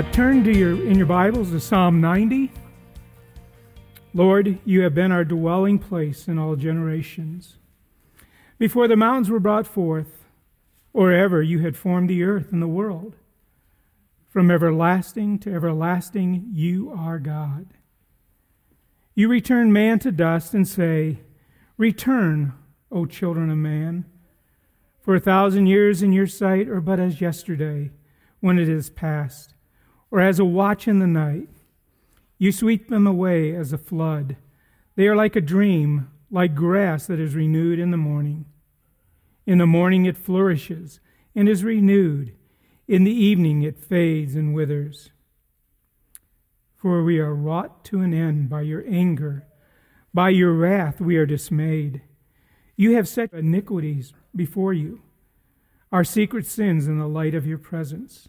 Uh, turn to your in your Bibles to Psalm 90. Lord, you have been our dwelling place in all generations. Before the mountains were brought forth, or ever you had formed the earth and the world, from everlasting to everlasting, you are God. You return man to dust and say, Return, O children of man. For a thousand years in your sight are but as yesterday, when it is past or as a watch in the night. You sweep them away as a flood. They are like a dream, like grass that is renewed in the morning. In the morning it flourishes and is renewed. In the evening it fades and withers. For we are wrought to an end by your anger. By your wrath we are dismayed. You have set iniquities before you, our secret sins in the light of your presence.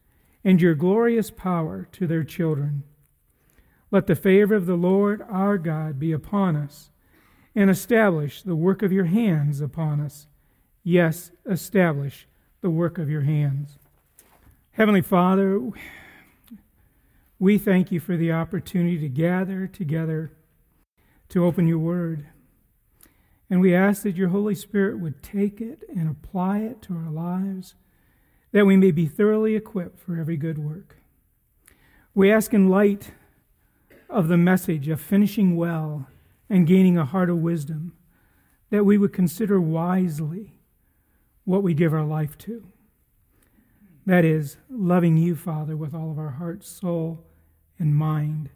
and your glorious power to their children. Let the favor of the Lord our God be upon us, and establish the work of your hands upon us. Yes, establish the work of your hands. Heavenly Father, we thank you for the opportunity to gather together to open your word. And we ask that your Holy Spirit would take it and apply it to our lives that we may be thoroughly equipped for every good work. We ask in light of the message of finishing well and gaining a heart of wisdom that we would consider wisely what we give our life to. That is, loving you, Father, with all of our heart, soul, and mind,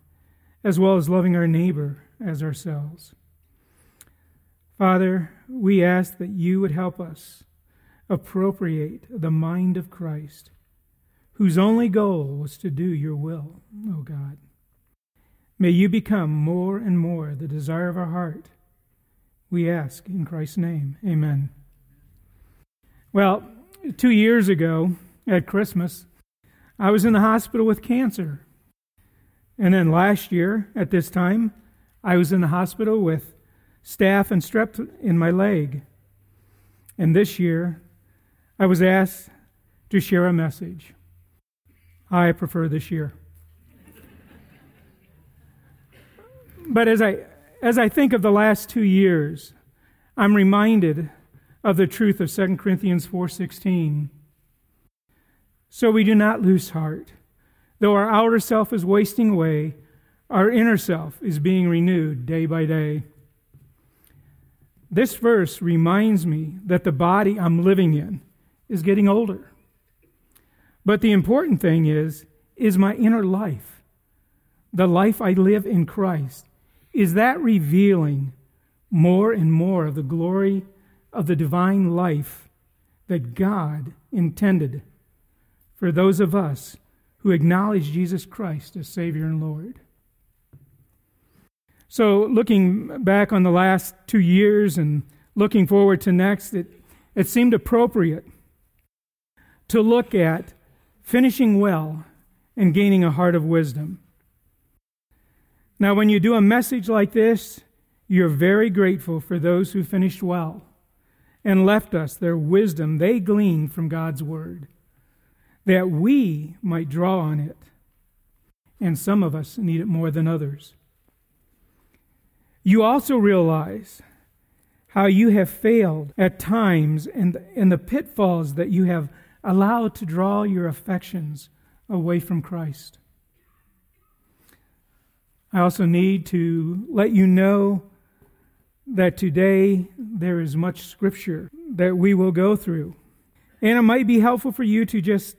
as well as loving our neighbor as ourselves. Father, we ask that you would help us appropriate the mind of Christ, whose only goal was to do your will, O God. May you become more and more the desire of our heart. We ask in Christ's name. Amen. Well, two years ago at Christmas, I was in the hospital with cancer. And then last year at this time, I was in the hospital with staph and strep in my leg. And this year, I was asked to share a message. I prefer this year. but as I, as I think of the last two years, I'm reminded of the truth of 2 Corinthians 4:16. So we do not lose heart. Though our outer self is wasting away, our inner self is being renewed day by day. This verse reminds me that the body I'm living in is getting older. But the important thing is, is my inner life, the life I live in Christ, is that revealing more and more of the glory of the divine life that God intended for those of us who acknowledge Jesus Christ as Savior and Lord. So, looking back on the last two years and looking forward to next, it, it seemed appropriate to look at finishing well and gaining a heart of wisdom. Now, when you do a message like this, you're very grateful for those who finished well and left us their wisdom they gleaned from God's Word, that we might draw on it. And some of us need it more than others. You also realize how you have failed at times and, and the pitfalls that you have allowed to draw your affections away from Christ. I also need to let you know that today there is much scripture that we will go through. And it might be helpful for you to just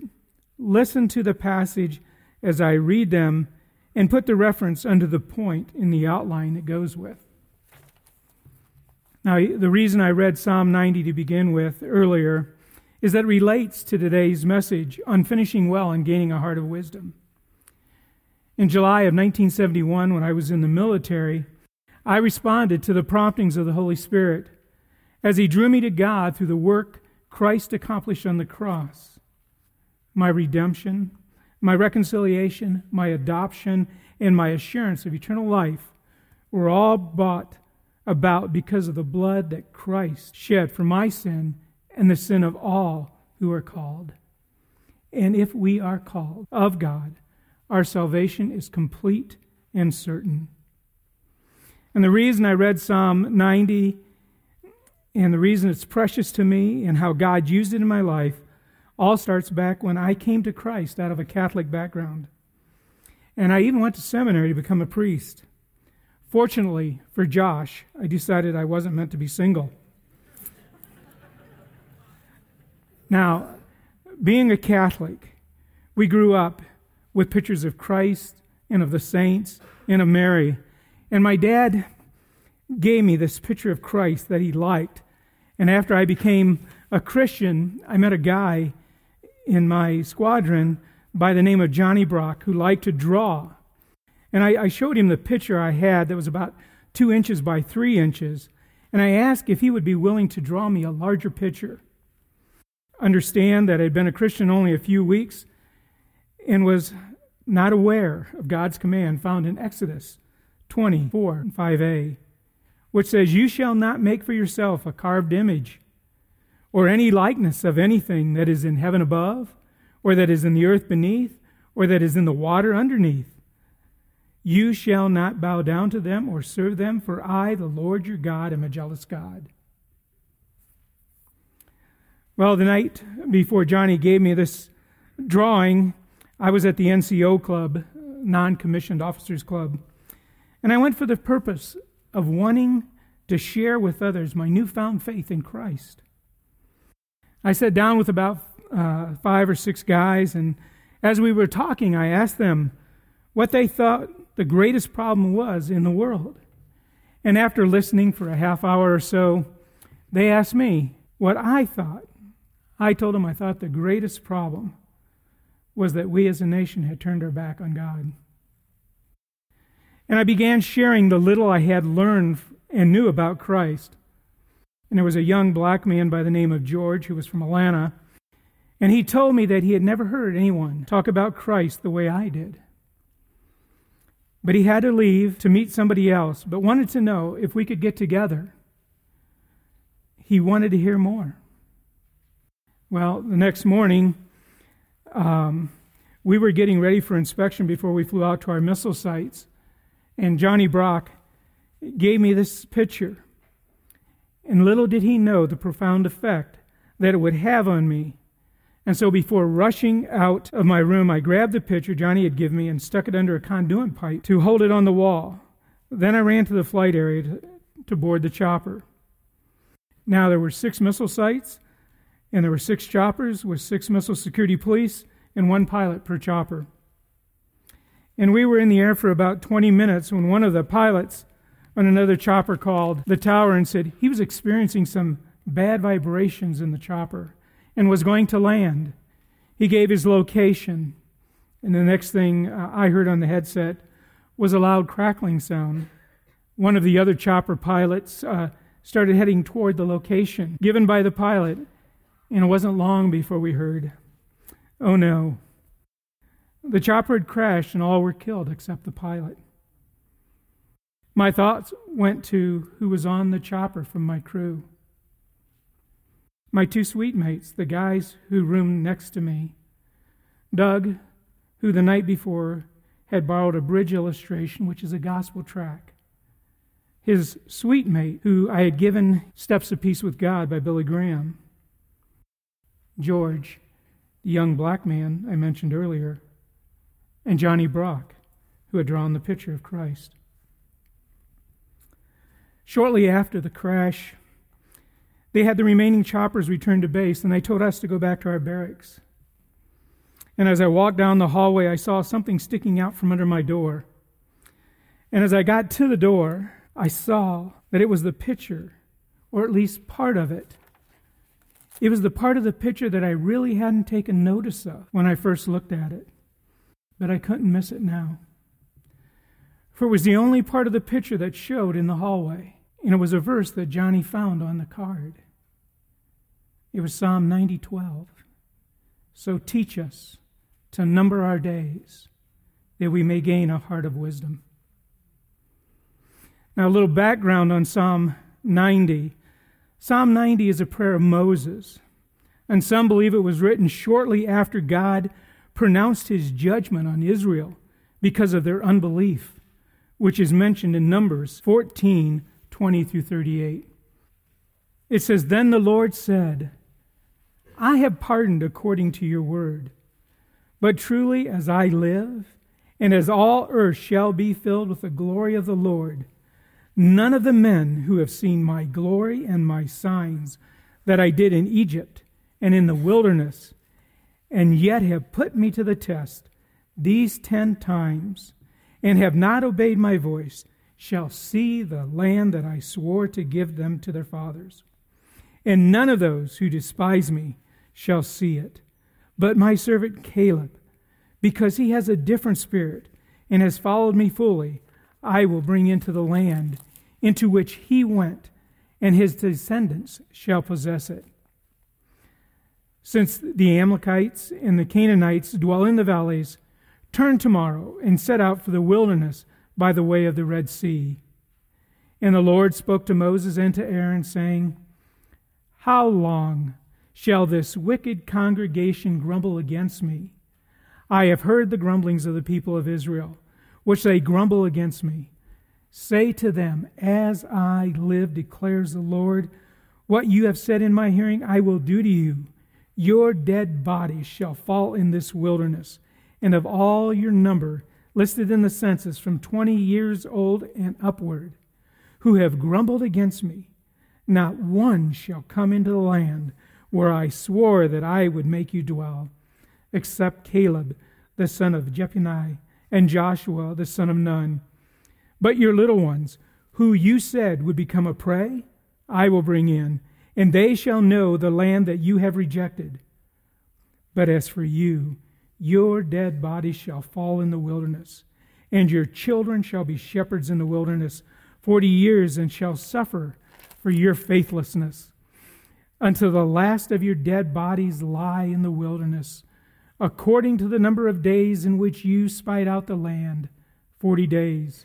listen to the passage as I read them and put the reference under the point in the outline it goes with. Now, the reason I read Psalm 90 to begin with earlier is that relates to today's message on finishing well and gaining a heart of wisdom. In July of 1971, when I was in the military, I responded to the promptings of the Holy Spirit as He drew me to God through the work Christ accomplished on the cross. My redemption, my reconciliation, my adoption, and my assurance of eternal life were all bought about because of the blood that Christ shed for my sin and the sin of all who are called. And if we are called of God, our salvation is complete and certain. And the reason I read Psalm 90 and the reason it's precious to me and how God used it in my life all starts back when I came to Christ out of a Catholic background. And I even went to seminary to become a priest. Fortunately for Josh, I decided I wasn't meant to be single. Now, being a Catholic, we grew up with pictures of Christ and of the saints and of Mary. And my dad gave me this picture of Christ that he liked. And after I became a Christian, I met a guy in my squadron by the name of Johnny Brock who liked to draw. And I, I showed him the picture I had that was about two inches by three inches. And I asked if he would be willing to draw me a larger picture. Understand that I'd been a Christian only a few weeks and was not aware of God's command found in Exodus 24 5a, which says, You shall not make for yourself a carved image or any likeness of anything that is in heaven above, or that is in the earth beneath, or that is in the water underneath. You shall not bow down to them or serve them, for I, the Lord your God, am a jealous God. Well, the night before Johnny gave me this drawing, I was at the NCO Club, Non Commissioned Officers Club, and I went for the purpose of wanting to share with others my newfound faith in Christ. I sat down with about uh, five or six guys, and as we were talking, I asked them what they thought the greatest problem was in the world. And after listening for a half hour or so, they asked me what I thought. I told him I thought the greatest problem was that we as a nation had turned our back on God. And I began sharing the little I had learned and knew about Christ. And there was a young black man by the name of George who was from Atlanta. And he told me that he had never heard anyone talk about Christ the way I did. But he had to leave to meet somebody else, but wanted to know if we could get together. He wanted to hear more. Well, the next morning, um, we were getting ready for inspection before we flew out to our missile sites, and Johnny Brock gave me this picture. And little did he know the profound effect that it would have on me. And so before rushing out of my room, I grabbed the picture Johnny had given me and stuck it under a conduit pipe to hold it on the wall. Then I ran to the flight area to, to board the chopper. Now, there were six missile sites, and there were six choppers with six missile security police and one pilot per chopper. And we were in the air for about 20 minutes when one of the pilots on another chopper called the tower and said he was experiencing some bad vibrations in the chopper and was going to land. He gave his location, and the next thing uh, I heard on the headset was a loud crackling sound. One of the other chopper pilots uh, started heading toward the location given by the pilot, and it wasn't long before we heard, Oh no. The chopper had crashed, and all were killed except the pilot. My thoughts went to who was on the chopper from my crew. My two suite mates, the guys who roomed next to me. Doug, who the night before had borrowed a bridge illustration, which is a gospel track. His suite mate, who I had given Steps of Peace with God by Billy Graham. George, the young black man I mentioned earlier. And Johnny Brock, who had drawn the picture of Christ. Shortly after the crash, they had the remaining choppers return to base, and they told us to go back to our barracks. And as I walked down the hallway, I saw something sticking out from under my door. And as I got to the door, I saw that it was the picture, or at least part of it. It was the part of the picture that I really hadn't taken notice of when I first looked at it. But I couldn't miss it now. For it was the only part of the picture that showed in the hallway, and it was a verse that Johnny found on the card. It was Psalm 90:12. So teach us to number our days, that we may gain a heart of wisdom. Now, a little background on Psalm 90. Psalm 90 is a prayer of Moses, and some believe it was written shortly after God pronounced his judgment on Israel because of their unbelief, which is mentioned in Numbers 14 20 through 38. It says, Then the Lord said, I have pardoned according to your word. But truly, as I live, and as all earth shall be filled with the glory of the Lord, none of the men who have seen my glory and my signs that I did in Egypt and in the wilderness, and yet have put me to the test these ten times, and have not obeyed my voice, shall see the land that I swore to give them to their fathers. And none of those who despise me shall see it. But my servant Caleb, because he has a different spirit and has followed me fully, I will bring into the land into which he went, and his descendants shall possess it. Since the Amalekites and the Canaanites dwell in the valleys, turn tomorrow and set out for the wilderness by the way of the Red Sea. And the Lord spoke to Moses and to Aaron, saying, How long? shall this wicked congregation grumble against me? I have heard the grumblings of the people of Israel, which they grumble against me. Say to them, As I live, declares the Lord, what you have said in my hearing, I will do to you. Your dead bodies shall fall in this wilderness, and of all your number, listed in the census from twenty years old and upward, who have grumbled against me, not one shall come into the land where I swore that I would make you dwell, except Caleb, the son of Jephunneh, and Joshua, the son of Nun. But your little ones, who you said would become a prey, I will bring in, and they shall know the land that you have rejected. But as for you, your dead bodies shall fall in the wilderness, and your children shall be shepherds in the wilderness forty years, and shall suffer for your faithlessness until the last of your dead bodies lie in the wilderness, according to the number of days in which you spied out the land, forty days.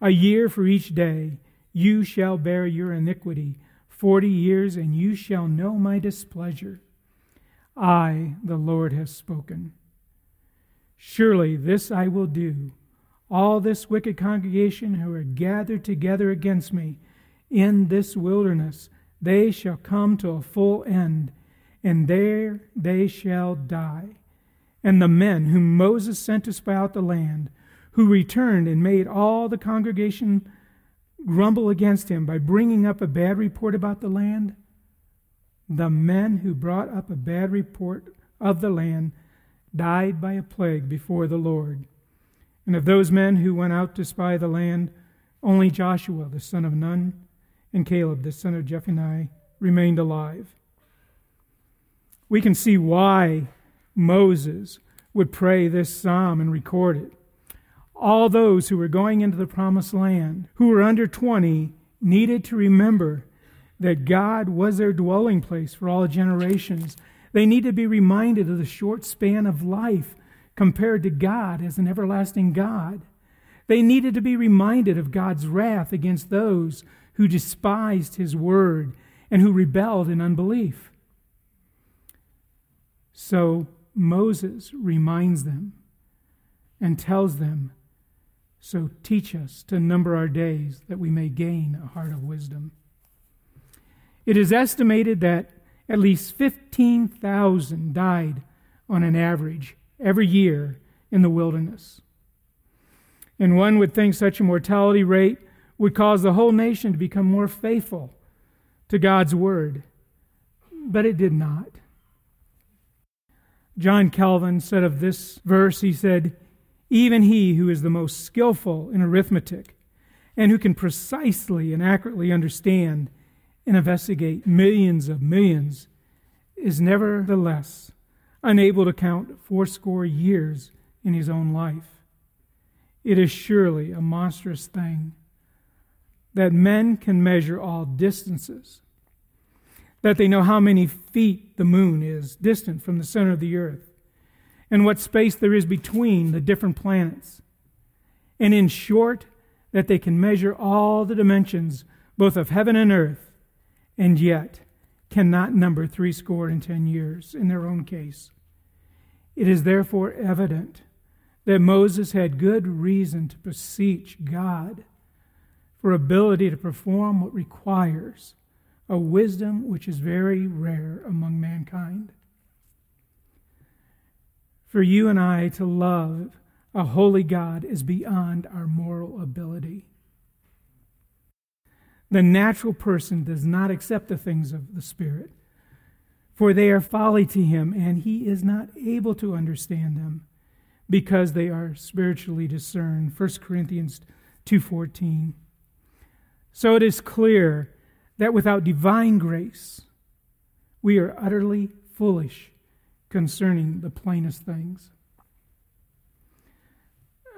A year for each day, you shall bear your iniquity, forty years, and you shall know my displeasure. I, the Lord, have spoken. Surely this I will do. All this wicked congregation who are gathered together against me in this wilderness, they shall come to a full end, and there they shall die. And the men whom Moses sent to spy out the land, who returned and made all the congregation grumble against him by bringing up a bad report about the land, the men who brought up a bad report of the land died by a plague before the Lord. And of those men who went out to spy the land, only Joshua the son of Nun and Caleb, the son of Jephunneh, remained alive. We can see why Moses would pray this psalm and record it. All those who were going into the promised land, who were under 20, needed to remember that God was their dwelling place for all generations. They need to be reminded of the short span of life compared to God as an everlasting God. They needed to be reminded of God's wrath against those who despised his word and who rebelled in unbelief. So Moses reminds them and tells them, So teach us to number our days that we may gain a heart of wisdom. It is estimated that at least 15,000 died on an average every year in the wilderness. And one would think such a mortality rate would cause the whole nation to become more faithful to God's word. But it did not. John Calvin said of this verse, he said, Even he who is the most skillful in arithmetic and who can precisely and accurately understand and investigate millions of millions is nevertheless unable to count fourscore years in his own life. It is surely a monstrous thing that men can measure all distances that they know how many feet the moon is distant from the center of the earth, and what space there is between the different planets. And in short, that they can measure all the dimensions, both of heaven and earth, and yet cannot number threescore and ten years in their own case. It is therefore evident that Moses had good reason to beseech God for ability to perform what requires a wisdom which is very rare among mankind. For you and I to love a holy God is beyond our moral ability. The natural person does not accept the things of the Spirit, for they are folly to him, and he is not able to understand them because they are spiritually discerned. 1 Corinthians 2:14. So it is clear that without divine grace, we are utterly foolish concerning the plainest things.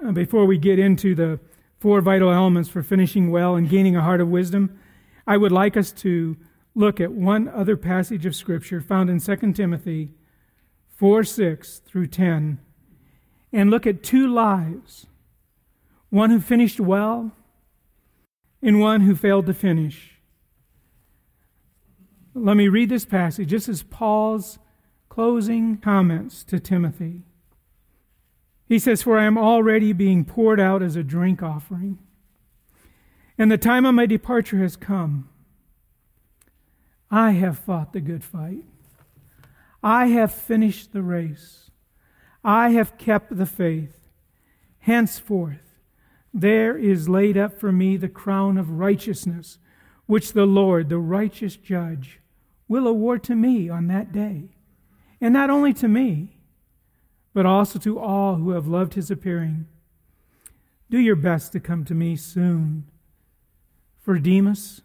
Uh, before we get into the four vital elements for finishing well and gaining a heart of wisdom, I would like us to look at one other passage of Scripture found in 2 Timothy 4 6 through 10, and look at two lives one who finished well and one who failed to finish. Let me read this passage. This is Paul's closing comments to Timothy. He says, For I am already being poured out as a drink offering, and the time of my departure has come. I have fought the good fight. I have finished the race. I have kept the faith. Henceforth, there is laid up for me the crown of righteousness, which the Lord, the righteous judge, will award to me on that day. And not only to me, but also to all who have loved his appearing. Do your best to come to me soon. For Demas,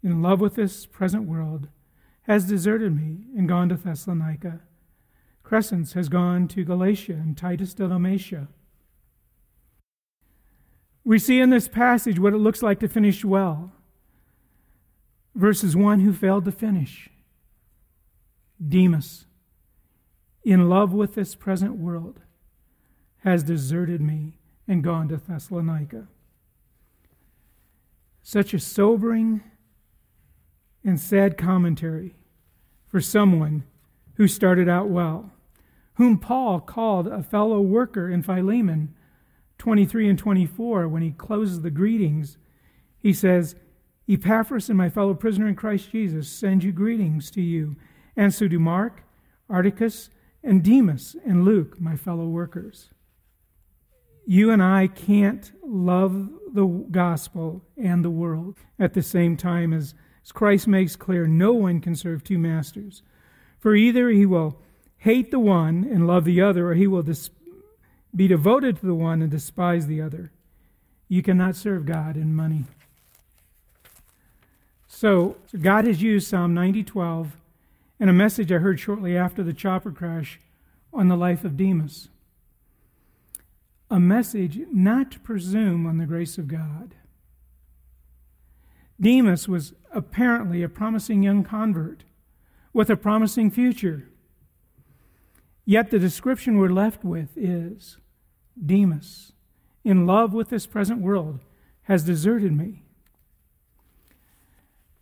in love with this present world, has deserted me and gone to Thessalonica. Crescens has gone to Galatia and Titus to Dalmatia. We see in this passage what it looks like to finish well versus one who failed to finish. Demas, in love with this present world, has deserted me and gone to Thessalonica. Such a sobering and sad commentary for someone who started out well, whom Paul called a fellow worker in Philemon 23 and 24 when he closes the greetings. He says, Epaphras and my fellow prisoner in Christ Jesus send you greetings to you, and so do Mark, Aristarchus, and Demas, and Luke, my fellow workers. You and I can't love the gospel and the world at the same time as, as Christ makes clear no one can serve two masters. For either he will hate the one and love the other, or he will dis- be devoted to the one and despise the other. You cannot serve God and money. So, so God has used Psalm 90:12 and a message I heard shortly after the chopper crash on the life of Demas. A message not to presume on the grace of God. Demas was apparently a promising young convert with a promising future. Yet the description we're left with is Demas, in love with this present world, has deserted me.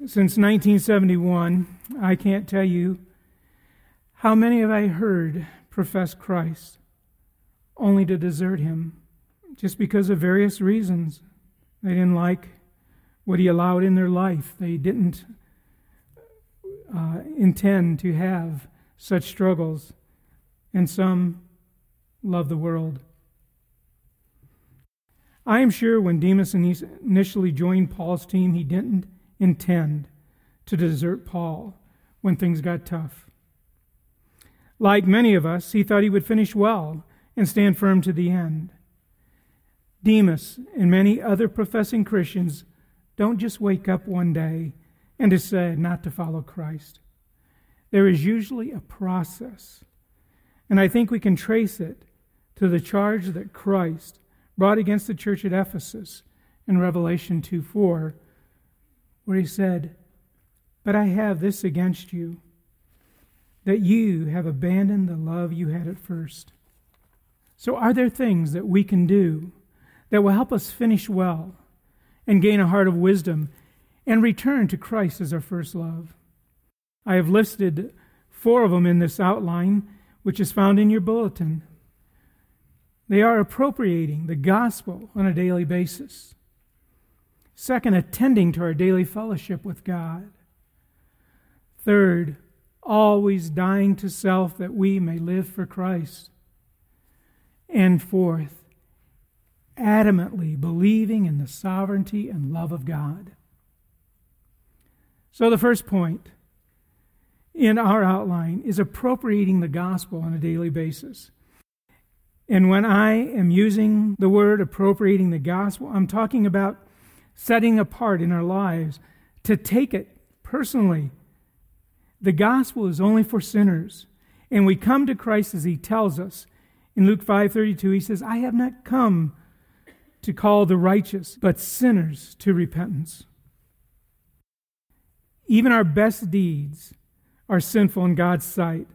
Since 1971, I can't tell you how many have I heard profess Christ only to desert him just because of various reasons. They didn't like what he allowed in their life, they didn't uh, intend to have such struggles, and some love the world. I am sure when Demas initially joined Paul's team, he didn't intend to desert Paul when things got tough. Like many of us, he thought he would finish well and stand firm to the end. Demas and many other professing Christians don't just wake up one day and decide not to follow Christ. There is usually a process. And I think we can trace it to the charge that Christ brought against the church at Ephesus in Revelation 2 4, where he said, But I have this against you, that you have abandoned the love you had at first. So, are there things that we can do that will help us finish well and gain a heart of wisdom and return to Christ as our first love? I have listed four of them in this outline, which is found in your bulletin. They are appropriating the gospel on a daily basis. Second, attending to our daily fellowship with God. Third, always dying to self that we may live for Christ. And fourth, adamantly believing in the sovereignty and love of God. So, the first point in our outline is appropriating the gospel on a daily basis. And when I am using the word appropriating the gospel, I'm talking about setting apart in our lives to take it personally. The gospel is only for sinners. And we come to Christ as he tells us. In Luke 5:32 he says, "I have not come to call the righteous, but sinners to repentance." Even our best deeds are sinful in God's sight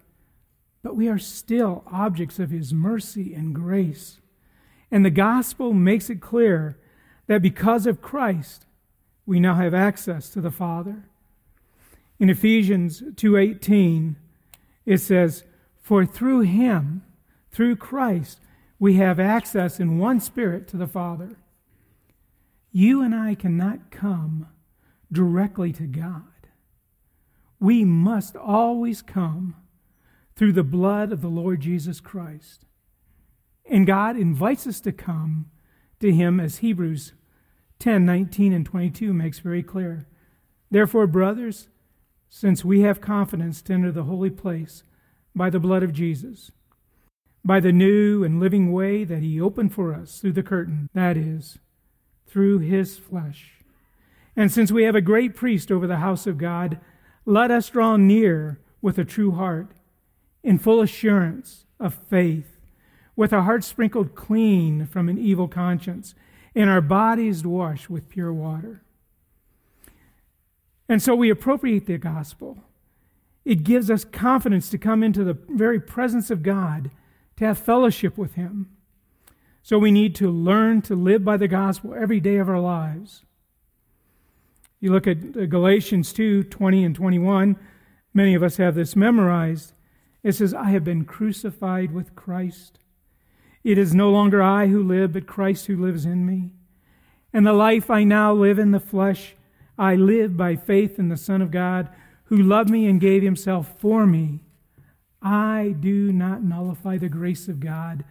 but we are still objects of His mercy and grace. And the gospel makes it clear that because of Christ, we now have access to the Father. In Ephesians 2:18, it says, "For through him, through Christ, we have access in one spirit to the Father." You and I cannot come directly to God. We must always come through the blood of the Lord Jesus Christ. And God invites us to come to him as Hebrews 10 19 and 22 makes very clear. Therefore, brothers, since we have confidence to enter the holy place by the blood of Jesus, by the new and living way that he opened for us through the curtain, that is, through his flesh. And since we have a great priest over the house of God, let us draw near with a true heart in full assurance of faith, with our hearts sprinkled clean from an evil conscience, and our bodies washed with pure water. And so we appropriate the gospel. It gives us confidence to come into the very presence of God, to have fellowship with Him. So we need to learn to live by the gospel every day of our lives. You look at Galatians 2 20 and 21, many of us have this memorized. It says, I have been crucified with Christ. It is no longer I who live, but Christ who lives in me. And the life I now live in the flesh, I live by faith in the Son of God, who loved me and gave himself for me. I do not nullify the grace of God.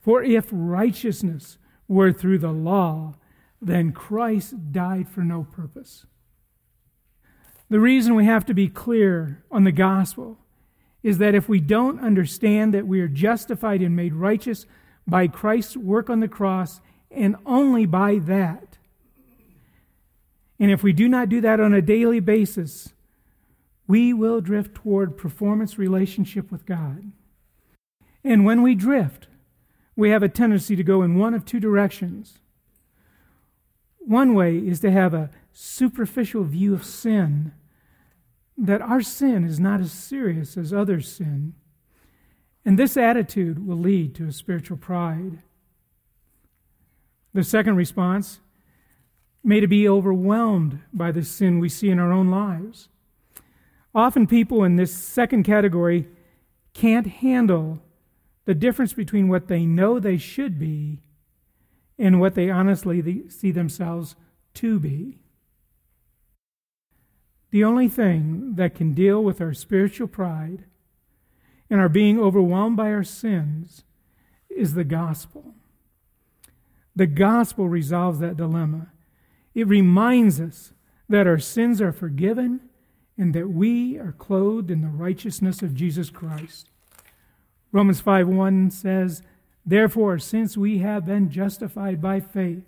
For if righteousness were through the law, then Christ died for no purpose. The reason we have to be clear on the gospel is that if we don't understand that we are justified and made righteous by Christ's work on the cross and only by that, and if we do not do that on a daily basis, we will drift toward performance relationship with God. And when we drift, we have a tendency to go in one of two directions. One way is to have a superficial view of sin that our sin is not as serious as others' sin. And this attitude will lead to a spiritual pride. The second response may to be overwhelmed by the sin we see in our own lives. Often people in this second category can't handle the difference between what they know they should be and what they honestly see themselves to be. The only thing that can deal with our spiritual pride and our being overwhelmed by our sins is the gospel. The gospel resolves that dilemma. It reminds us that our sins are forgiven and that we are clothed in the righteousness of Jesus Christ. Romans 5 1 says, Therefore, since we have been justified by faith,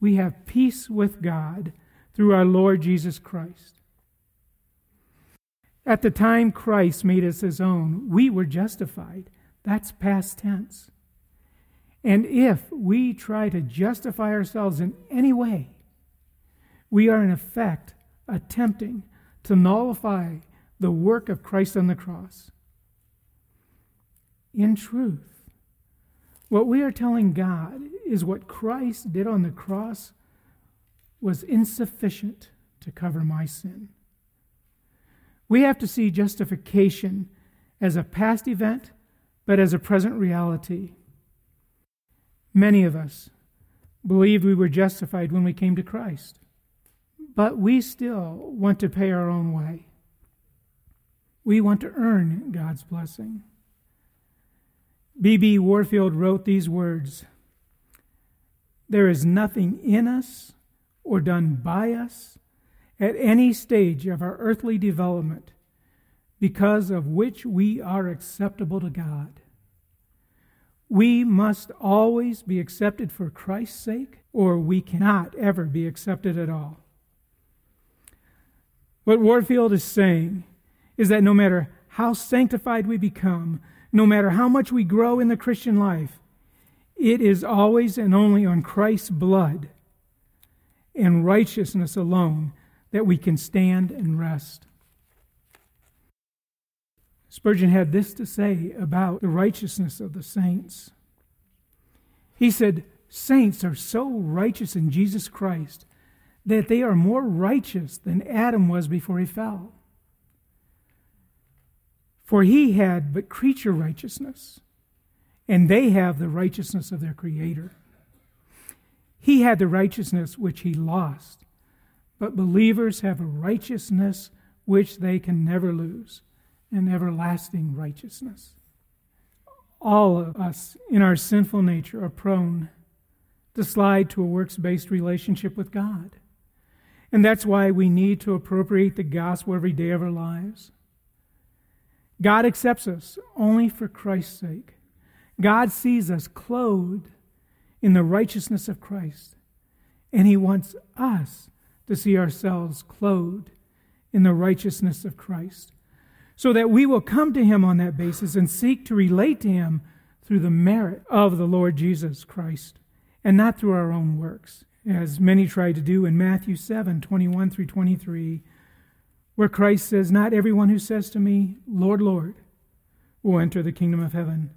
we have peace with God through our Lord Jesus Christ. At the time Christ made us his own, we were justified. That's past tense. And if we try to justify ourselves in any way, we are in effect attempting to nullify the work of Christ on the cross. In truth, what we are telling God is what Christ did on the cross was insufficient to cover my sin. We have to see justification as a past event, but as a present reality. Many of us believed we were justified when we came to Christ, but we still want to pay our own way. We want to earn God's blessing. B.B. Warfield wrote these words There is nothing in us or done by us at any stage of our earthly development because of which we are acceptable to God. We must always be accepted for Christ's sake, or we cannot ever be accepted at all. What Warfield is saying is that no matter how sanctified we become, no matter how much we grow in the Christian life, it is always and only on Christ's blood and righteousness alone that we can stand and rest. Spurgeon had this to say about the righteousness of the saints. He said, Saints are so righteous in Jesus Christ that they are more righteous than Adam was before he fell. For he had but creature righteousness, and they have the righteousness of their Creator. He had the righteousness which he lost, but believers have a righteousness which they can never lose and everlasting righteousness. All of us in our sinful nature are prone to slide to a works based relationship with God. And that's why we need to appropriate the gospel every day of our lives. God accepts us only for Christ's sake. God sees us clothed in the righteousness of Christ. And He wants us to see ourselves clothed in the righteousness of Christ so that we will come to him on that basis and seek to relate to him through the merit of the Lord Jesus Christ and not through our own works, as many try to do in Matthew 7 21 through 23, where Christ says, Not everyone who says to me, Lord, Lord, will enter the kingdom of heaven,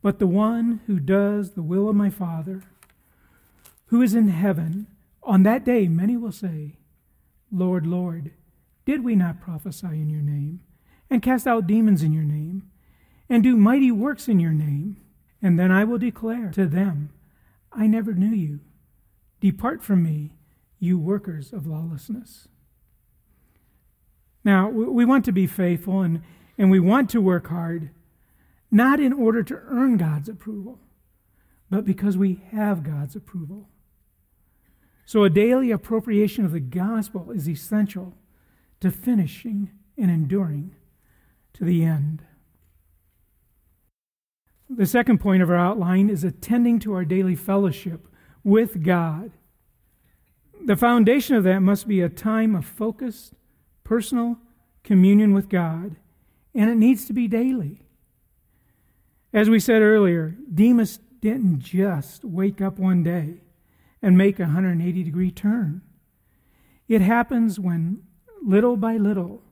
but the one who does the will of my Father, who is in heaven. On that day, many will say, Lord, Lord, did we not prophesy in your name? and cast out demons in your name, and do mighty works in your name. And then I will declare to them, I never knew you. Depart from me, you workers of lawlessness. Now, we want to be faithful and, and we want to work hard, not in order to earn God's approval, but because we have God's approval. So, a daily appropriation of the gospel is essential to finishing and enduring to the end. The second point of our outline is attending to our daily fellowship with God. The foundation of that must be a time of focused, personal communion with God, and it needs to be daily. As we said earlier, Demas didn't just wake up one day and make a 180 degree turn. It happens when, little by little,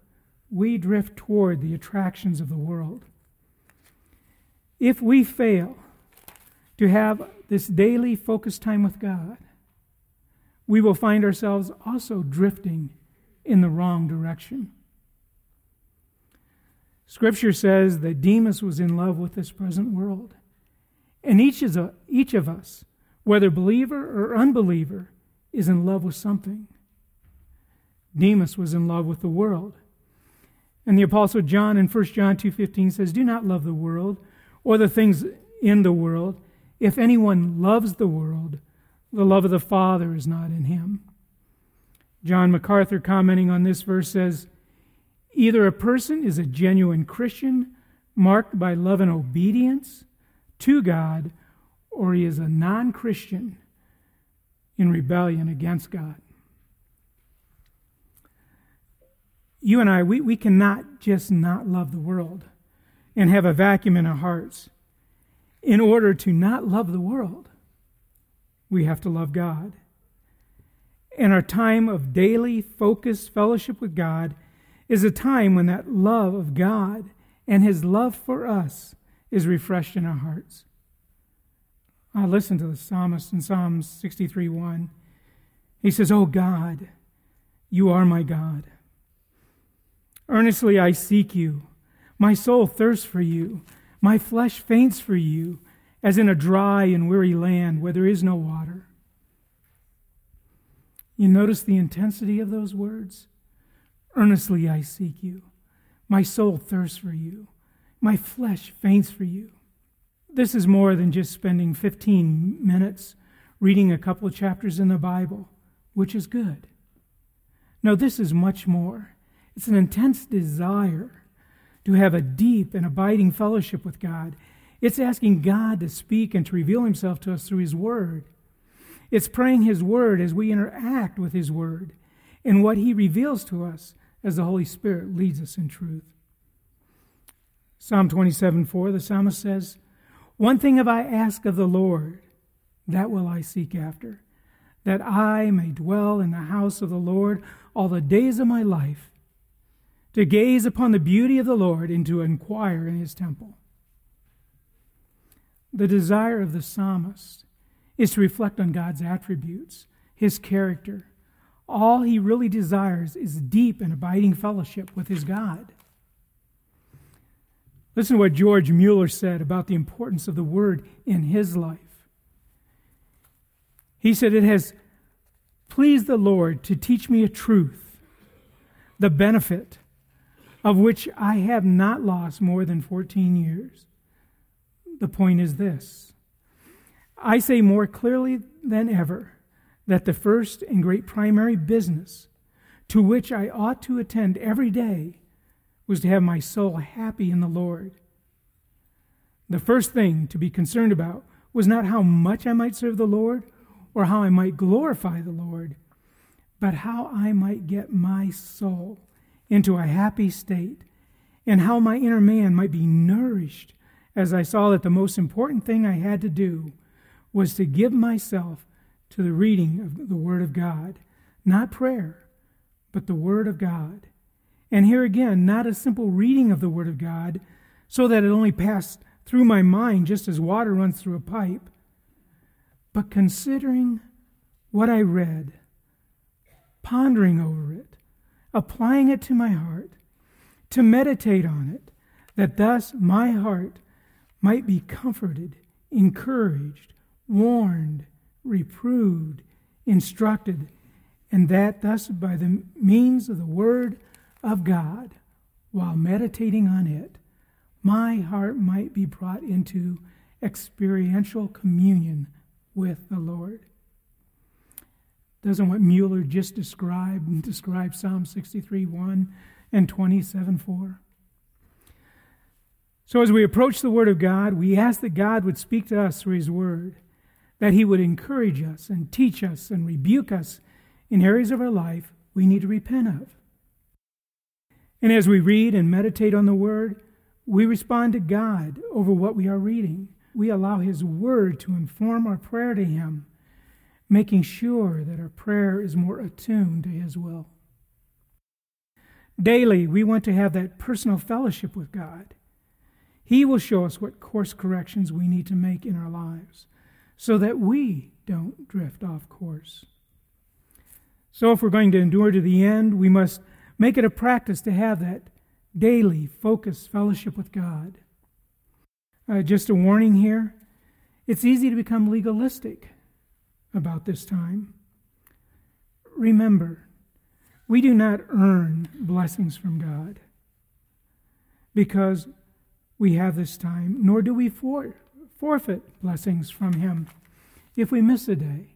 we drift toward the attractions of the world. If we fail to have this daily focused time with God, we will find ourselves also drifting in the wrong direction. Scripture says that Demas was in love with this present world. And each, is a, each of us, whether believer or unbeliever, is in love with something. Demas was in love with the world. And the apostle John in 1 John 2:15 says, "Do not love the world or the things in the world. if anyone loves the world, the love of the Father is not in him. John MacArthur, commenting on this verse, says either a person is a genuine Christian, marked by love and obedience to God, or he is a non Christian in rebellion against God. You and I, we, we cannot just not love the world and have a vacuum in our hearts. In order to not love the world, we have to love God. And our time of daily focused fellowship with God is a time when that love of God and His love for us is refreshed in our hearts. I listen to the psalmist in Psalms 63 1. He says, Oh God, you are my God. Earnestly I seek you. My soul thirsts for you. My flesh faints for you, as in a dry and weary land where there is no water. You notice the intensity of those words? Earnestly I seek you. My soul thirsts for you. My flesh faints for you. This is more than just spending 15 minutes reading a couple of chapters in the Bible, which is good. No, this is much more. It's an intense desire to have a deep and abiding fellowship with God. It's asking God to speak and to reveal Himself to us through His Word. It's praying His Word as we interact with His Word and what He reveals to us as the Holy Spirit leads us in truth. Psalm 27 4, the psalmist says, one thing have I asked of the Lord, that will I seek after, that I may dwell in the house of the Lord all the days of my life, to gaze upon the beauty of the Lord and to inquire in his temple. The desire of the psalmist is to reflect on God's attributes, his character. All he really desires is deep and abiding fellowship with his God. Listen to what George Mueller said about the importance of the Word in his life. He said, It has pleased the Lord to teach me a truth, the benefit of which I have not lost more than 14 years. The point is this I say more clearly than ever that the first and great primary business to which I ought to attend every day was to have my soul happy in the Lord. The first thing to be concerned about was not how much I might serve the Lord or how I might glorify the Lord, but how I might get my soul into a happy state and how my inner man might be nourished as I saw that the most important thing I had to do was to give myself to the reading of the Word of God, not prayer, but the Word of God. And here again, not a simple reading of the Word of God so that it only passed through my mind just as water runs through a pipe, but considering what I read, pondering over it, applying it to my heart, to meditate on it, that thus my heart might be comforted, encouraged, warned, reproved, instructed, and that thus by the means of the Word of God while meditating on it, my heart might be brought into experiential communion with the Lord. Doesn't what Mueller just described describe Psalm 63 1 and 27 4? So, as we approach the Word of God, we ask that God would speak to us through His Word, that He would encourage us and teach us and rebuke us in areas of our life we need to repent of. And as we read and meditate on the Word, we respond to God over what we are reading. We allow His Word to inform our prayer to Him, making sure that our prayer is more attuned to His will. Daily, we want to have that personal fellowship with God. He will show us what course corrections we need to make in our lives so that we don't drift off course. So, if we're going to endure to the end, we must Make it a practice to have that daily focused fellowship with God. Uh, just a warning here it's easy to become legalistic about this time. Remember, we do not earn blessings from God because we have this time, nor do we for, forfeit blessings from Him if we miss a day.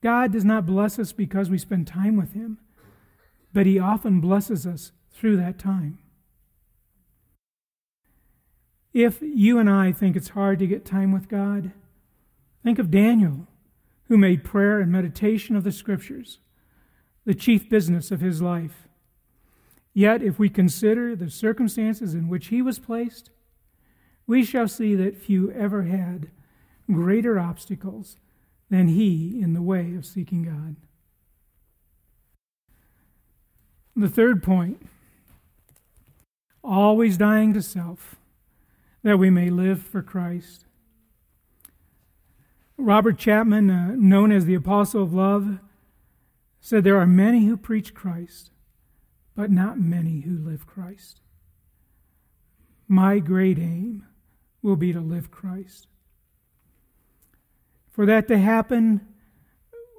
God does not bless us because we spend time with Him, but He often blesses us through that time. If you and I think it's hard to get time with God, think of Daniel, who made prayer and meditation of the Scriptures the chief business of his life. Yet, if we consider the circumstances in which he was placed, we shall see that few ever had greater obstacles than he in the way of seeking God. The third point always dying to self that we may live for Christ. Robert Chapman, uh, known as the Apostle of Love, said there are many who preach Christ, but not many who live Christ. My great aim will be to live Christ. For that to happen,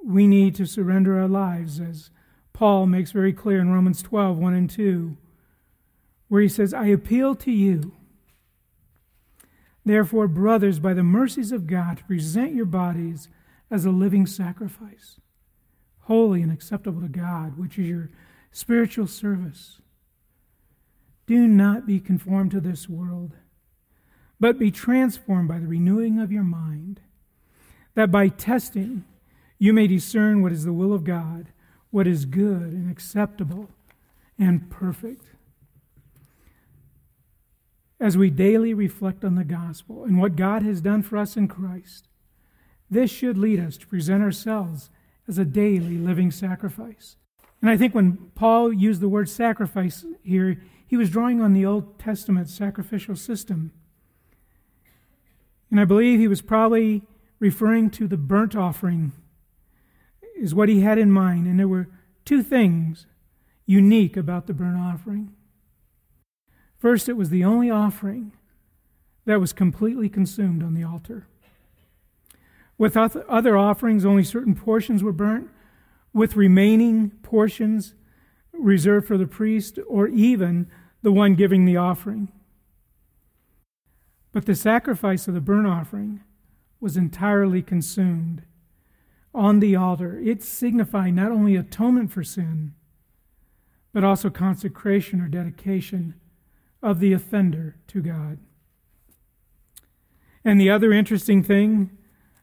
we need to surrender our lives, as Paul makes very clear in Romans 12 1 and 2, where he says, I appeal to you, therefore, brothers, by the mercies of God, present your bodies as a living sacrifice, holy and acceptable to God, which is your spiritual service. Do not be conformed to this world, but be transformed by the renewing of your mind, that by testing you may discern what is the will of God, what is good and acceptable and perfect. As we daily reflect on the gospel and what God has done for us in Christ, this should lead us to present ourselves as a daily living sacrifice. And I think when Paul used the word sacrifice here, he was drawing on the Old Testament sacrificial system. And I believe he was probably referring to the burnt offering, is what he had in mind. And there were two things unique about the burnt offering. First, it was the only offering that was completely consumed on the altar. With other offerings, only certain portions were burnt, with remaining portions reserved for the priest or even the one giving the offering. But the sacrifice of the burnt offering was entirely consumed on the altar. It signified not only atonement for sin, but also consecration or dedication of the offender to God. And the other interesting thing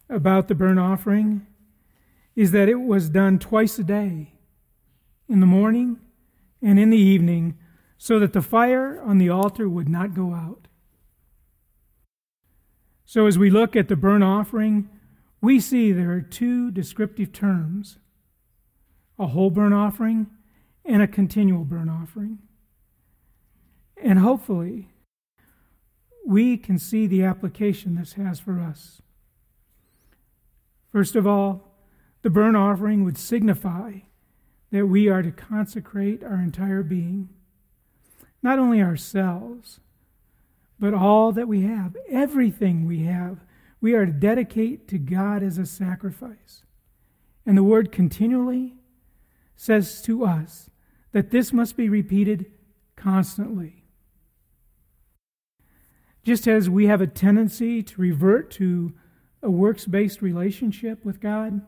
about the burnt offering is that it was done twice a day, in the morning and in the evening, so that the fire on the altar would not go out. So, as we look at the burnt offering, we see there are two descriptive terms a whole burnt offering and a continual burnt offering. And hopefully, we can see the application this has for us. First of all, the burnt offering would signify that we are to consecrate our entire being, not only ourselves, but all that we have, everything we have, we are to dedicate to God as a sacrifice. And the word continually says to us that this must be repeated constantly. Just as we have a tendency to revert to a works based relationship with God,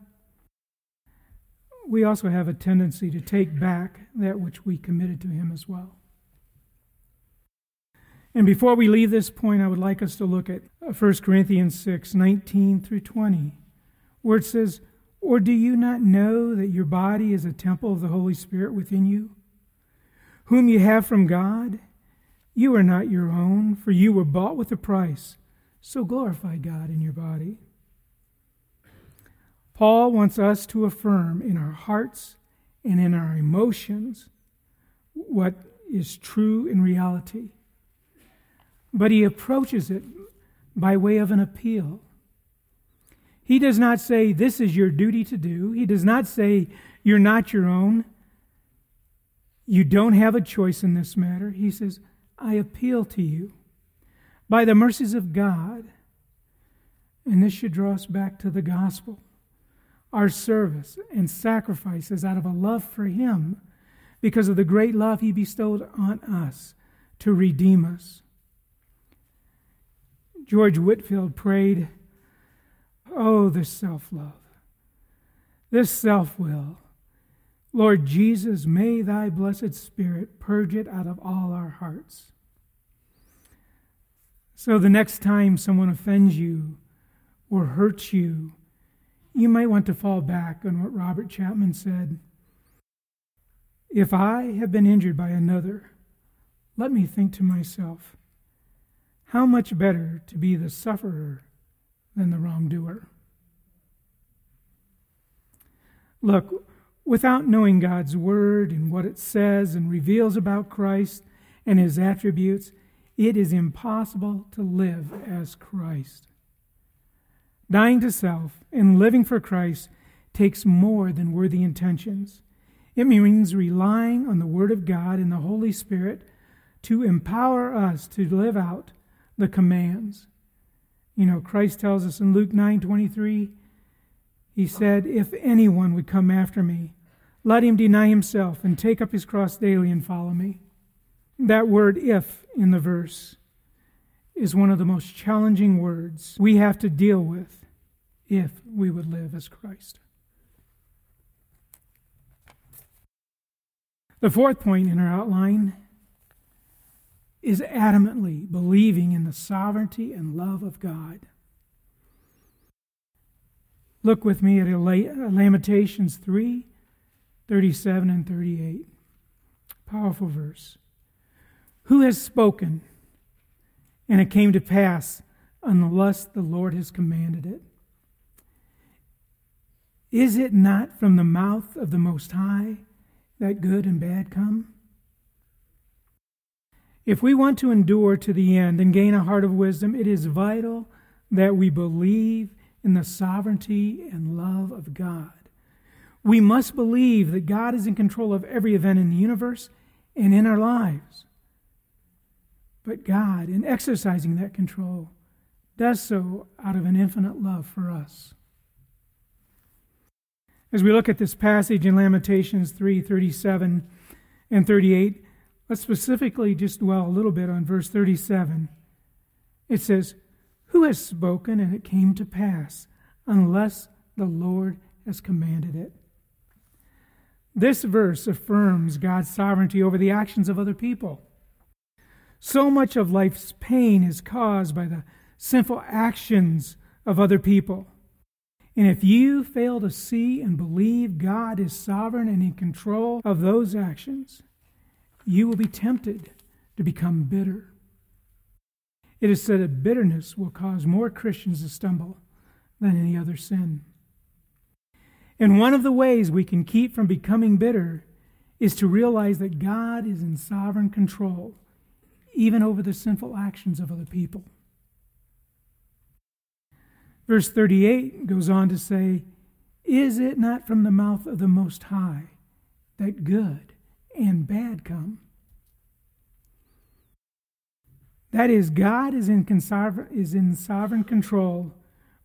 we also have a tendency to take back that which we committed to Him as well. And before we leave this point, I would like us to look at uh, 1 Corinthians 6 19 through 20, where it says, Or do you not know that your body is a temple of the Holy Spirit within you, whom you have from God? You are not your own, for you were bought with a price. So glorify God in your body. Paul wants us to affirm in our hearts and in our emotions what is true in reality. But he approaches it by way of an appeal. He does not say, This is your duty to do. He does not say, You're not your own. You don't have a choice in this matter. He says, I appeal to you by the mercies of God. And this should draw us back to the gospel. Our service and sacrifice sacrifices out of a love for Him because of the great love He bestowed on us to redeem us. George Whitefield prayed, Oh, this self love, this self will. Lord Jesus, may thy blessed Spirit purge it out of all our hearts. So the next time someone offends you or hurts you, you might want to fall back on what Robert Chapman said. If I have been injured by another, let me think to myself, how much better to be the sufferer than the wrongdoer? Look, without knowing God's Word and what it says and reveals about Christ and His attributes, it is impossible to live as Christ. Dying to self and living for Christ takes more than worthy intentions. It means relying on the Word of God and the Holy Spirit to empower us to live out the commands. You know, Christ tells us in Luke 9 23, He said, If anyone would come after me, let him deny himself and take up his cross daily and follow me. That word if in the verse is one of the most challenging words we have to deal with if we would live as Christ. The fourth point in our outline is adamantly believing in the sovereignty and love of God. Look with me at Lamentations 3 37 and 38. Powerful verse. Who has spoken? And it came to pass unless the Lord has commanded it. Is it not from the mouth of the Most High that good and bad come? If we want to endure to the end and gain a heart of wisdom, it is vital that we believe in the sovereignty and love of God. We must believe that God is in control of every event in the universe and in our lives. But God, in exercising that control, does so out of an infinite love for us. As we look at this passage in Lamentations 3 37 and 38, let's specifically just dwell a little bit on verse 37. It says, Who has spoken and it came to pass, unless the Lord has commanded it? This verse affirms God's sovereignty over the actions of other people. So much of life's pain is caused by the sinful actions of other people. And if you fail to see and believe God is sovereign and in control of those actions, you will be tempted to become bitter. It is said that bitterness will cause more Christians to stumble than any other sin. And one of the ways we can keep from becoming bitter is to realize that God is in sovereign control even over the sinful actions of other people. Verse 38 goes on to say, Is it not from the mouth of the Most High that good and bad come? That is, God is in, is in sovereign control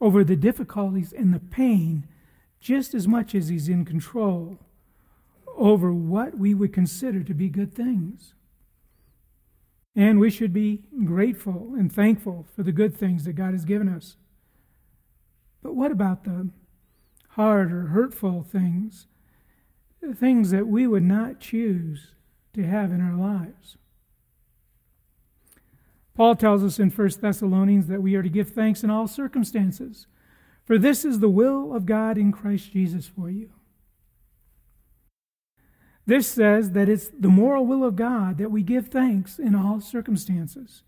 over the difficulties and the pain just as much as He's in control over what we would consider to be good things. And we should be grateful and thankful for the good things that God has given us. But what about the hard or hurtful things? Things that we would not choose to have in our lives. Paul tells us in 1 Thessalonians that we are to give thanks in all circumstances, for this is the will of God in Christ Jesus for you. This says that it's the moral will of God that we give thanks in all circumstances.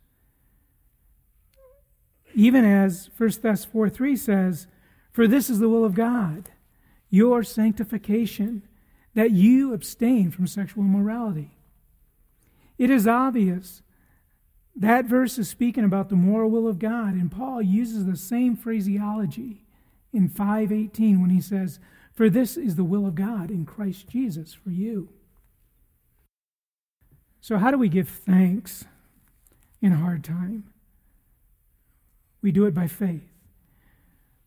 Even as 1 Thess 4 3 says, For this is the will of God, your sanctification, that you abstain from sexual immorality. It is obvious that verse is speaking about the moral will of God, and Paul uses the same phraseology in 518 when he says, for this is the will of God in Christ Jesus for you. So, how do we give thanks in a hard time? We do it by faith.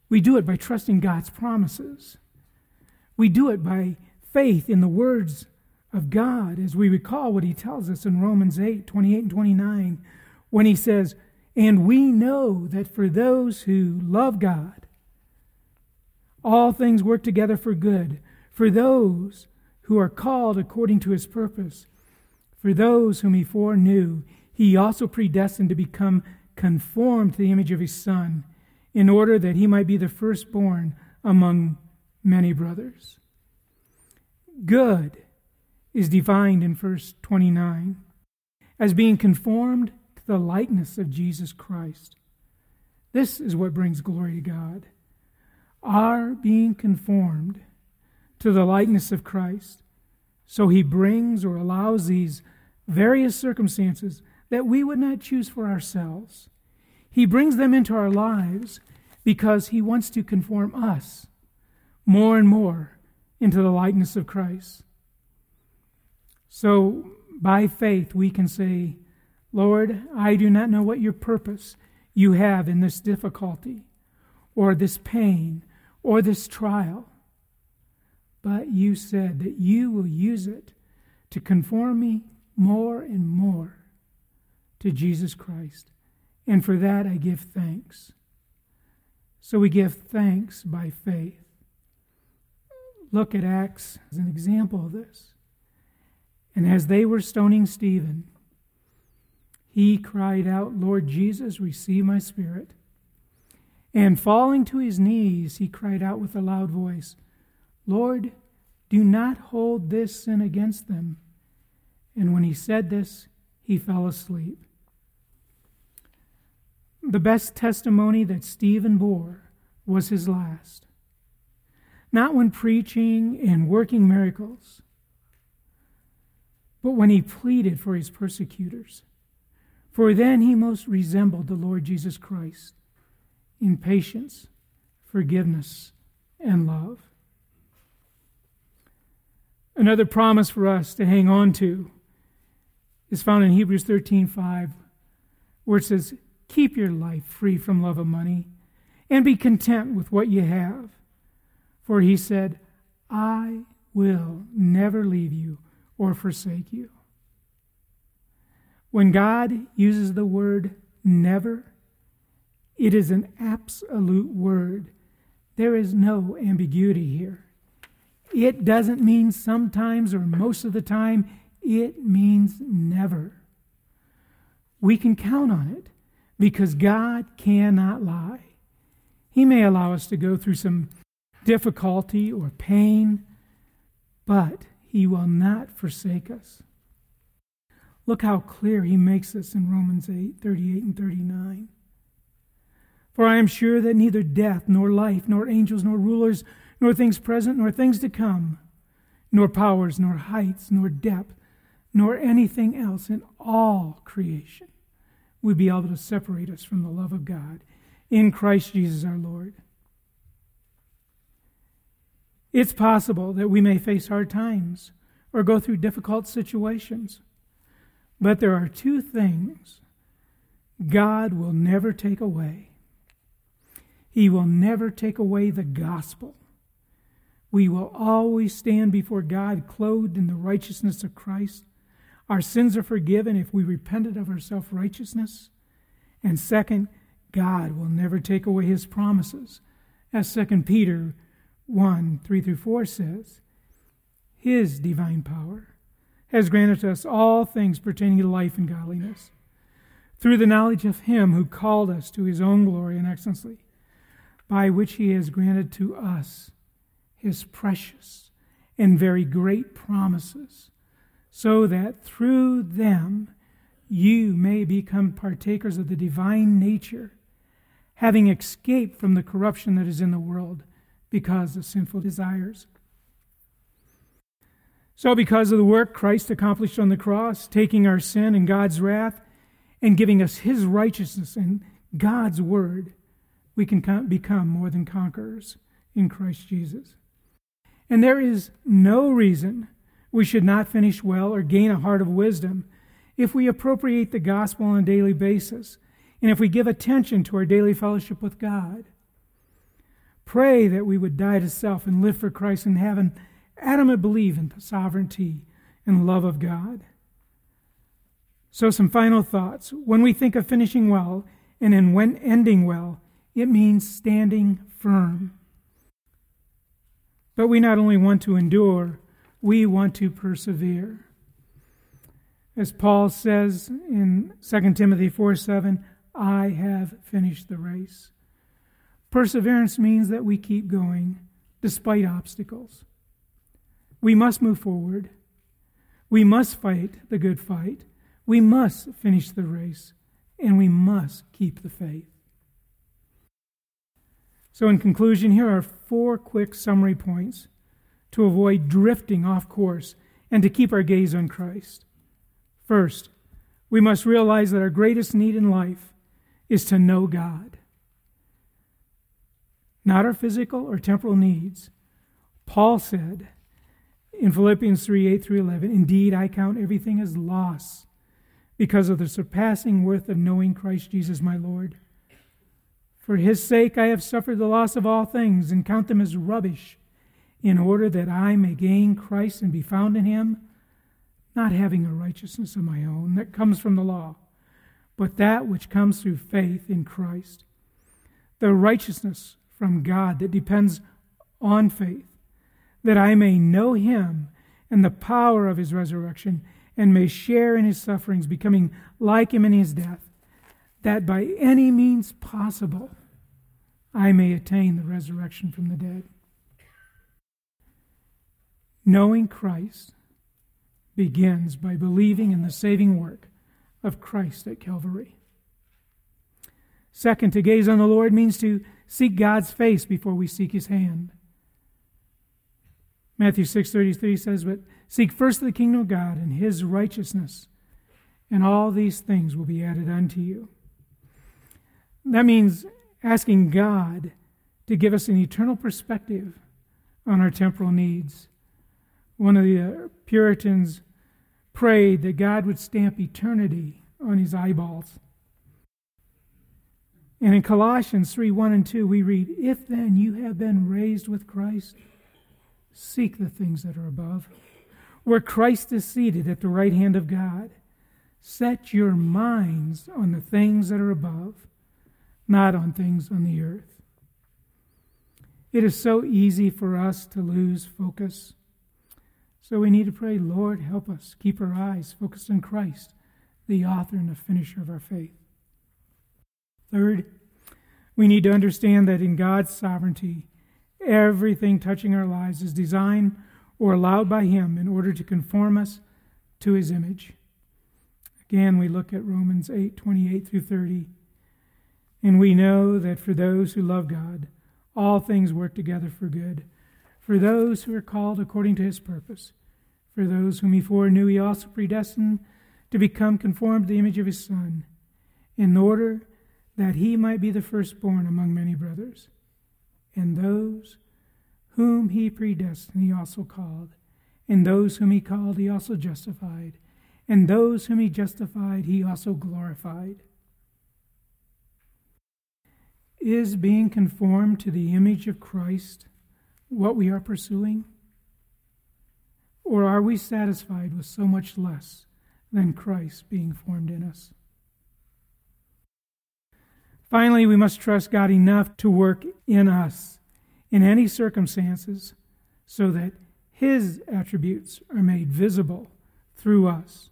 We do it by trusting God's promises. We do it by faith in the words of God as we recall what he tells us in Romans 8 28 and 29 when he says, And we know that for those who love God, all things work together for good, for those who are called according to his purpose. For those whom he foreknew, he also predestined to become conformed to the image of his Son, in order that he might be the firstborn among many brothers. Good is defined in verse 29 as being conformed to the likeness of Jesus Christ. This is what brings glory to God. Our being conformed to the likeness of Christ. So he brings or allows these various circumstances that we would not choose for ourselves. He brings them into our lives because he wants to conform us more and more into the likeness of Christ. So, by faith, we can say, Lord, I do not know what your purpose you have in this difficulty, or this pain, or this trial, but you said that you will use it to conform me more and more to Jesus Christ. And for that I give thanks. So we give thanks by faith. Look at Acts as an example of this. And as they were stoning Stephen, he cried out, Lord Jesus, receive my spirit. And falling to his knees, he cried out with a loud voice, Lord, do not hold this sin against them. And when he said this, he fell asleep. The best testimony that Stephen bore was his last. Not when preaching and working miracles, but when he pleaded for his persecutors. For then he most resembled the Lord Jesus Christ in patience, forgiveness, and love. Another promise for us to hang on to is found in Hebrews 13:5, where it says, "Keep your life free from love of money, and be content with what you have." For he said, "I will never leave you or forsake you." When God uses the word never, it is an absolute word. There is no ambiguity here. It doesn't mean sometimes or most of the time, it means never. We can count on it because God cannot lie. He may allow us to go through some difficulty or pain, but He will not forsake us. Look how clear He makes this in Romans 8 38 and 39. For I am sure that neither death, nor life, nor angels, nor rulers, nor things present, nor things to come, nor powers, nor heights, nor depth, nor anything else in all creation would be able to separate us from the love of God in Christ Jesus our Lord. It's possible that we may face hard times or go through difficult situations, but there are two things God will never take away. He will never take away the gospel we will always stand before God clothed in the righteousness of Christ. Our sins are forgiven if we repented of our self righteousness. And second, God will never take away his promises. As 2 Peter 1 3 through 4 says, His divine power has granted us all things pertaining to life and godliness through the knowledge of him who called us to his own glory and excellency, by which he has granted to us his precious and very great promises, so that through them you may become partakers of the divine nature, having escaped from the corruption that is in the world because of sinful desires. So, because of the work Christ accomplished on the cross, taking our sin and God's wrath and giving us his righteousness and God's word, we can become more than conquerors in Christ Jesus. And there is no reason we should not finish well or gain a heart of wisdom if we appropriate the gospel on a daily basis and if we give attention to our daily fellowship with God. Pray that we would die to self and live for Christ in heaven, adamant believe in the sovereignty and love of God. So, some final thoughts. When we think of finishing well, and in when ending well, it means standing firm. But we not only want to endure, we want to persevere. As Paul says in 2 Timothy 4 7, I have finished the race. Perseverance means that we keep going despite obstacles. We must move forward. We must fight the good fight. We must finish the race. And we must keep the faith. So, in conclusion, here are four quick summary points to avoid drifting off course and to keep our gaze on Christ. First, we must realize that our greatest need in life is to know God. Not our physical or temporal needs. Paul said in Philippians 3 8 through 11, Indeed, I count everything as loss because of the surpassing worth of knowing Christ Jesus my Lord for his sake I have suffered the loss of all things and count them as rubbish, in order that I may gain Christ and be found in him, not having a righteousness of my own that comes from the law, but that which comes through faith in Christ. The righteousness from God that depends on faith, that I may know him and the power of his resurrection, and may share in his sufferings, becoming like him in his death that by any means possible I may attain the resurrection from the dead. Knowing Christ begins by believing in the saving work of Christ at Calvary. Second, to gaze on the Lord means to seek God's face before we seek his hand. Matthew 6:33 says, "But seek first the kingdom of God and his righteousness, and all these things will be added unto you." That means asking God to give us an eternal perspective on our temporal needs. One of the uh, Puritans prayed that God would stamp eternity on his eyeballs. And in Colossians 3 1 and 2, we read, If then you have been raised with Christ, seek the things that are above, where Christ is seated at the right hand of God. Set your minds on the things that are above not on things on the earth. It is so easy for us to lose focus. So we need to pray, Lord, help us keep our eyes focused on Christ, the author and the finisher of our faith. Third, we need to understand that in God's sovereignty, everything touching our lives is designed or allowed by Him in order to conform us to His image. Again, we look at Romans 8 28 through 30. And we know that for those who love God, all things work together for good, for those who are called according to his purpose. For those whom he foreknew, he also predestined to become conformed to the image of his Son, in order that he might be the firstborn among many brothers. And those whom he predestined, he also called. And those whom he called, he also justified. And those whom he justified, he also glorified. Is being conformed to the image of Christ what we are pursuing? Or are we satisfied with so much less than Christ being formed in us? Finally, we must trust God enough to work in us in any circumstances so that His attributes are made visible through us.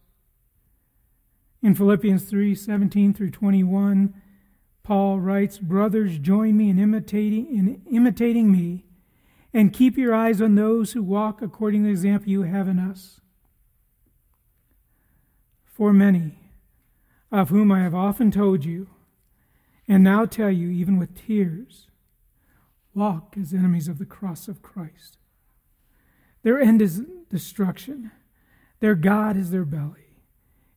In Philippians 3 17 through 21, Paul writes, Brothers, join me in imitating, in imitating me, and keep your eyes on those who walk according to the example you have in us. For many, of whom I have often told you, and now tell you, even with tears, walk as enemies of the cross of Christ. Their end is destruction, their God is their belly,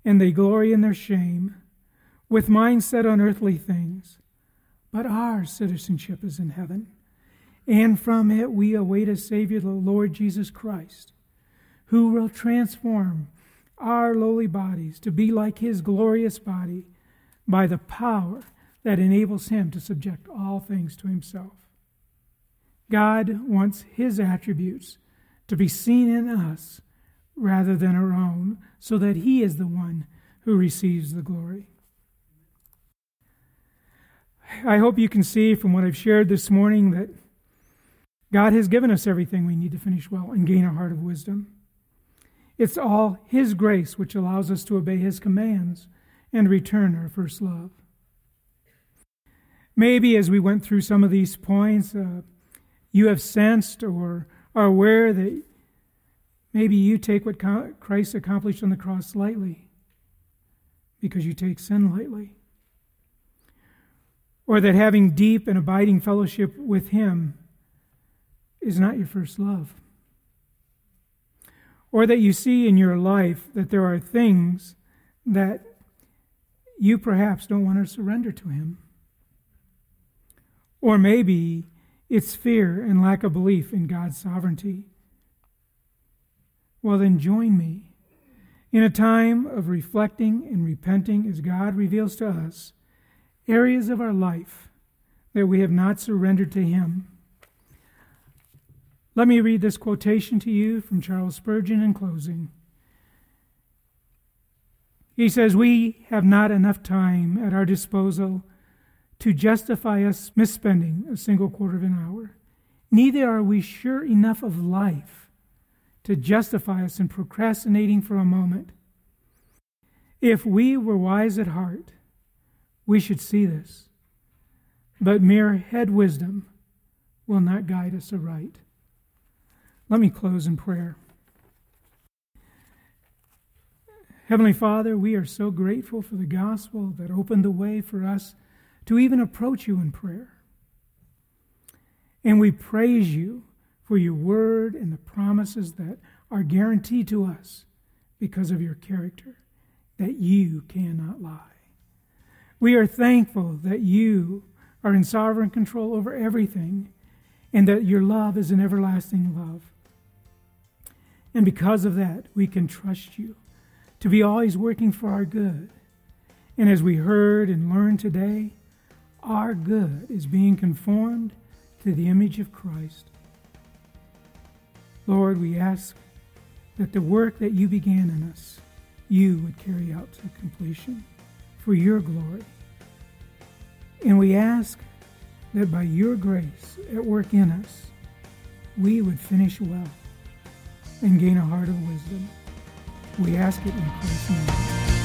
and they glory in their shame with minds set on earthly things. But our citizenship is in heaven, and from it we await a Savior, the Lord Jesus Christ, who will transform our lowly bodies to be like his glorious body by the power that enables him to subject all things to himself. God wants his attributes to be seen in us rather than our own, so that he is the one who receives the glory. I hope you can see from what I've shared this morning that God has given us everything we need to finish well and gain a heart of wisdom. It's all His grace which allows us to obey His commands and return our first love. Maybe as we went through some of these points, uh, you have sensed or are aware that maybe you take what Christ accomplished on the cross lightly because you take sin lightly. Or that having deep and abiding fellowship with Him is not your first love. Or that you see in your life that there are things that you perhaps don't want to surrender to Him. Or maybe it's fear and lack of belief in God's sovereignty. Well, then join me in a time of reflecting and repenting as God reveals to us areas of our life that we have not surrendered to Him. Let me read this quotation to you from Charles Spurgeon in closing. He says, We have not enough time at our disposal to justify us misspending a single quarter of an hour. Neither are we sure enough of life to justify us in procrastinating for a moment. If we were wise at heart, we should see this. But mere head wisdom will not guide us aright. Let me close in prayer. Heavenly Father, we are so grateful for the gospel that opened the way for us to even approach you in prayer. And we praise you for your word and the promises that are guaranteed to us because of your character, that you cannot lie. We are thankful that you are in sovereign control over everything and that your love is an everlasting love. And because of that, we can trust you to be always working for our good. And as we heard and learned today, our good is being conformed to the image of Christ. Lord, we ask that the work that you began in us, you would carry out to completion for your glory. And we ask that by your grace at work in us, we would finish well and gain a heart of wisdom. We ask it in Christ's name.